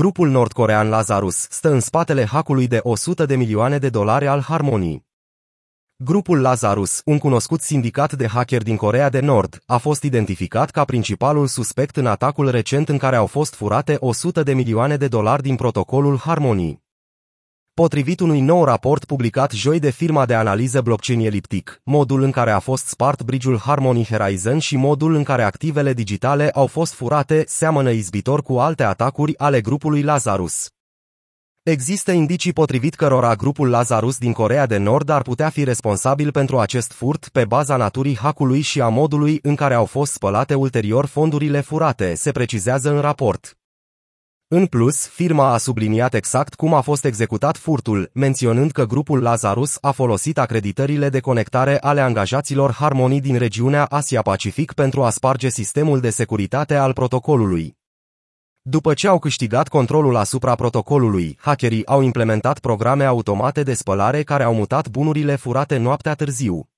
Grupul nordcorean Lazarus stă în spatele hackului de 100 de milioane de dolari al Harmony. Grupul Lazarus, un cunoscut sindicat de hacker din Corea de Nord, a fost identificat ca principalul suspect în atacul recent în care au fost furate 100 de milioane de dolari din protocolul Harmony. Potrivit unui nou raport publicat joi de firma de analiză blockchain Elliptic, modul în care a fost spart bridge-ul Harmony Horizon și modul în care activele digitale au fost furate seamănă izbitor cu alte atacuri ale grupului Lazarus. Există indicii potrivit cărora grupul Lazarus din Corea de Nord ar putea fi responsabil pentru acest furt pe baza naturii hackului și a modului în care au fost spălate ulterior fondurile furate, se precizează în raport. În plus, firma a subliniat exact cum a fost executat furtul, menționând că grupul Lazarus a folosit acreditările de conectare ale angajaților Harmony din regiunea Asia-Pacific pentru a sparge sistemul de securitate al protocolului. După ce au câștigat controlul asupra protocolului, hackerii au implementat programe automate de spălare care au mutat bunurile furate noaptea târziu.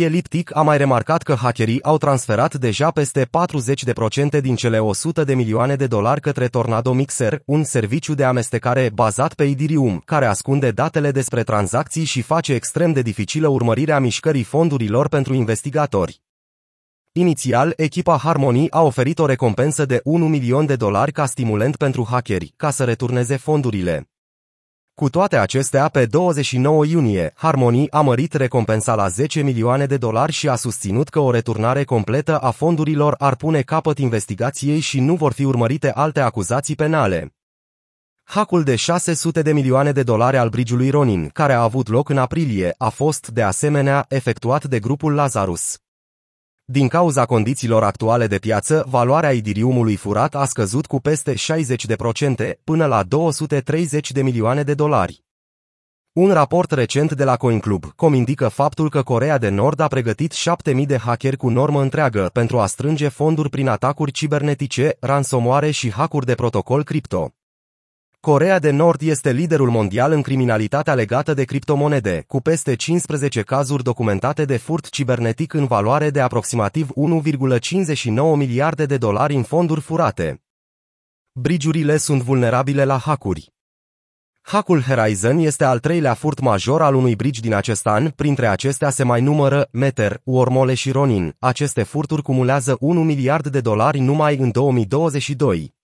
Eliptic a mai remarcat că hackerii au transferat deja peste 40% din cele 100 de milioane de dolari către Tornado Mixer, un serviciu de amestecare bazat pe Ethereum, care ascunde datele despre tranzacții și face extrem de dificilă urmărirea mișcării fondurilor pentru investigatori. Inițial, echipa Harmony a oferit o recompensă de 1 milion de dolari ca stimulent pentru hackeri, ca să returneze fondurile. Cu toate acestea, pe 29 iunie, Harmony a mărit recompensa la 10 milioane de dolari și a susținut că o returnare completă a fondurilor ar pune capăt investigației și nu vor fi urmărite alte acuzații penale. Hackul de 600 de milioane de dolari al brigiului Ronin, care a avut loc în aprilie, a fost, de asemenea, efectuat de grupul Lazarus. Din cauza condițiilor actuale de piață, valoarea idiriumului furat a scăzut cu peste 60% până la 230 de milioane de dolari. Un raport recent de la CoinClub.com indică faptul că Corea de Nord a pregătit 7000 de hackeri cu normă întreagă pentru a strânge fonduri prin atacuri cibernetice, ransomware și hackuri de protocol cripto. Corea de Nord este liderul mondial în criminalitatea legată de criptomonede, cu peste 15 cazuri documentate de furt cibernetic în valoare de aproximativ 1,59 miliarde de dolari în fonduri furate. Brigiurile sunt vulnerabile la hackuri. Hackul Horizon este al treilea furt major al unui bridge din acest an, printre acestea se mai numără Meter, Wormole și Ronin. Aceste furturi cumulează 1 miliard de dolari numai în 2022.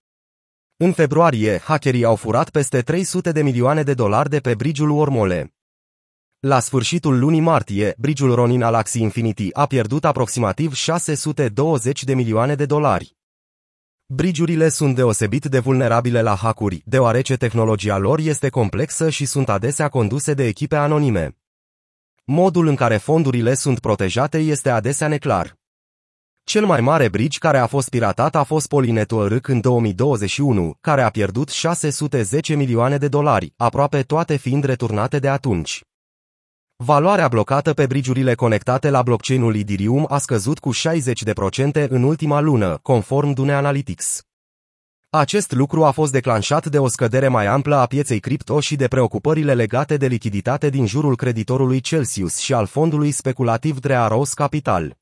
În februarie, hackerii au furat peste 300 de milioane de dolari de pe brigiul Wormole. La sfârșitul lunii martie, brigiul Ronin al Axie Infinity a pierdut aproximativ 620 de milioane de dolari. Brigiurile sunt deosebit de vulnerabile la hackuri, deoarece tehnologia lor este complexă și sunt adesea conduse de echipe anonime. Modul în care fondurile sunt protejate este adesea neclar. Cel mai mare bridge care a fost piratat a fost Polinetul în 2021, care a pierdut 610 milioane de dolari, aproape toate fiind returnate de atunci. Valoarea blocată pe brigiurile conectate la blockchain-ul Ethereum a scăzut cu 60% în ultima lună, conform Dune Analytics. Acest lucru a fost declanșat de o scădere mai amplă a pieței cripto și de preocupările legate de lichiditate din jurul creditorului Celsius și al fondului speculativ Drearos Capital.